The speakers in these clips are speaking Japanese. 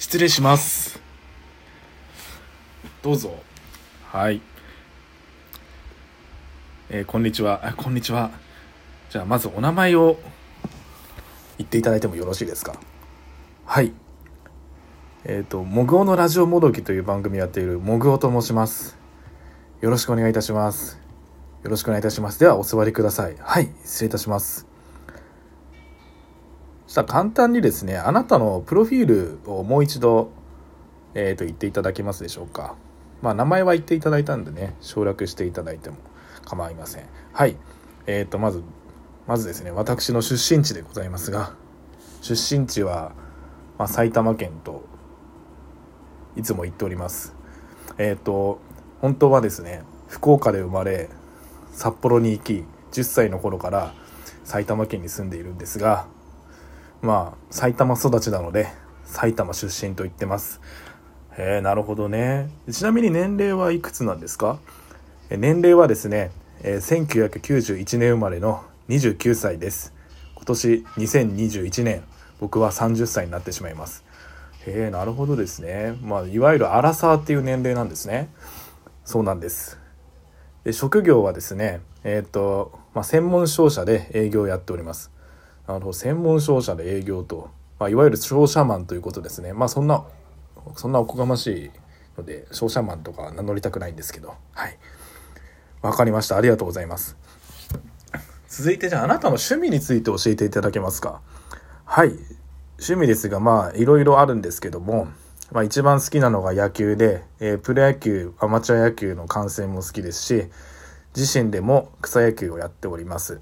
失礼しますどうぞはいえー、こんにちはあこんにちはじゃあまずお名前を言っていただいてもよろしいですか？はいえっ、ー、と、モグオのラジオもどきという番組やっているモグオと申します。よろしくお願いいたします。よろしくお願いいたします。では、お座りください。はい、失礼いたします。そしたら簡単にですね、あなたのプロフィールをもう一度、え、ー、と、言っていただけますでしょうか。まあ、名前は言っていただいたんでね、省略していただいても構いません。はい。えっ、ー、と、まず、まずですね、私の出身地でございますが、出身地は、まあ、埼玉県といつも言っておりますえっ、ー、と本当はですね福岡で生まれ札幌に行き10歳の頃から埼玉県に住んでいるんですがまあ埼玉育ちなので埼玉出身と言ってます。へえなるほどね。ちなみに年齢はいくつなんですか？年齢はですね、えー、1991年生まれの29歳です。今年2021年僕は30歳になってしまいます。へえなるほどですね。まあいわゆるアラサーっていう年齢なんですね。そうなんです。で職業はですねえっ、と、まあ、専門商社で営業をやっております。なるほど専門商社で営業と、まあ、いわゆる商社マンということですね。まあそんなそんなおこがましいので商社マンとか名乗りたくないんですけど。はい。わかりました。ありがとうございます。続いてじゃああなたの趣味について教えていただけますか。はい。趣味ですが、まあ、いろいろあるんですけども、まあ、一番好きなのが野球で、えー、プロ野球、アマチュア野球の観戦も好きですし、自身でも草野球をやっております。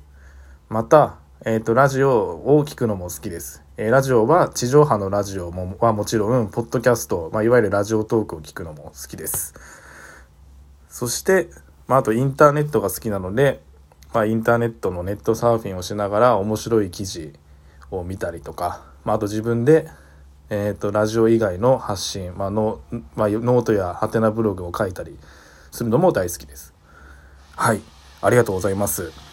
また、えっ、ー、と、ラジオを聞くのも好きです。えー、ラジオは地上波のラジオもはもちろん、ポッドキャスト、まあ、いわゆるラジオトークを聞くのも好きです。そして、まあ、あとインターネットが好きなので、まあ、インターネットのネットサーフィンをしながら面白い記事を見たりとか、まあ、あと自分で、えっ、ー、と、ラジオ以外の発信、まあノまあ、ノートやハテナブログを書いたりするのも大好きです。はい。ありがとうございます。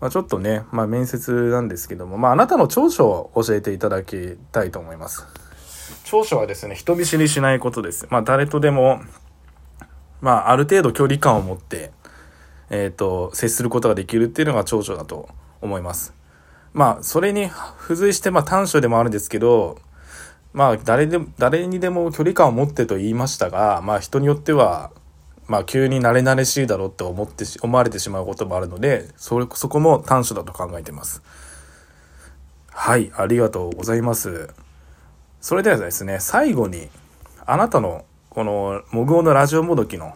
まあ、ちょっとね、まあ、面接なんですけども、まあ、あなたの長所を教えていただきたいと思います。長所はですね、人見知りしないことです。まあ、誰とでも、まあ、ある程度距離感を持って、えっ、ー、と、接することができるっていうのが長所だと思います。まあ、それに付随して、まあ短所でもあるんですけど、まあ、誰でも、誰にでも距離感を持ってと言いましたが、まあ人によっては、まあ急に慣れ慣れしいだろうって思って、思われてしまうこともあるので、それ、そこも短所だと考えてます。はい、ありがとうございます。それではですね、最後に、あなたの、この、モグオのラジオもどきの、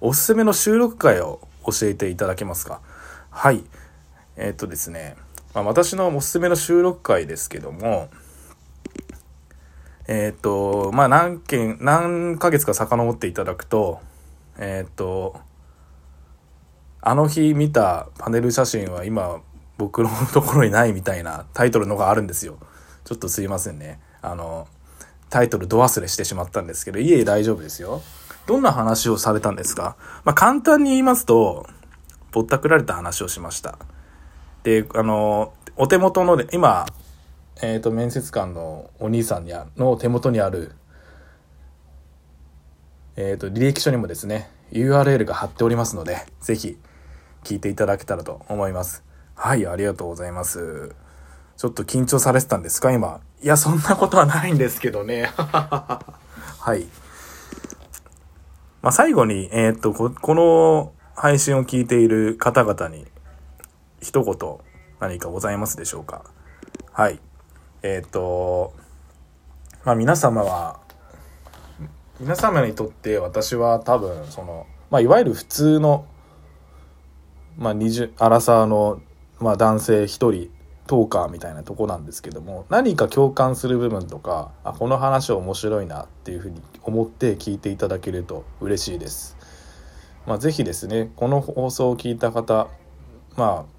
おすすめの収録回を教えていただけますか？はい。えー、っとですね、まあ、私のおすすめの収録回ですけども、えっ、と、まあ、何件、何ヶ月か遡っていただくと、えっ、と、あの日見たパネル写真は今僕のところにないみたいなタイトルのがあるんですよ。ちょっとすいませんね。あの、タイトルど忘れしてしまったんですけど、いえ大丈夫ですよ。どんな話をされたんですか？まあ、簡単に言いますと、ぼったくられた話をしました。で、あの、お手元ので、今、えっ、ー、と、面接官のお兄さんにあの手元にある、えっ、ー、と、履歴書にもですね、URL が貼っておりますので、ぜひ聞いていただけたらと思います。はい、ありがとうございます。ちょっと緊張されてたんですか？今。いや、そんなことはないんですけどね。はい。まあ、最後に、えっ、ー、とこ、この配信を聞いている方々に一言何かございますでしょうか？はい。えっ、ー、と、まあ皆様は、皆様にとって私は多分、その、まあいわゆる普通の、まあ20、アラサーの、まあ男性一人、トーカーみたいなとこなんですけども、何か共感する部分とか、あ、この話面白いなっていうふうに思って聞いていただけると嬉しいです。まあぜひですね、この放送を聞いた方、まあ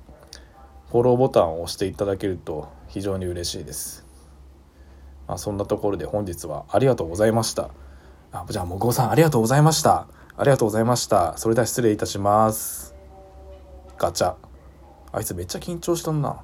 フォローボタンを押していただけると非常に嬉しいです。まあ、そんなところで本日はありがとうございました。あじゃあもごさんありがとうございました。ありがとうございました。それでは失礼いたします。ガチャ。あいつめっちゃ緊張したんな。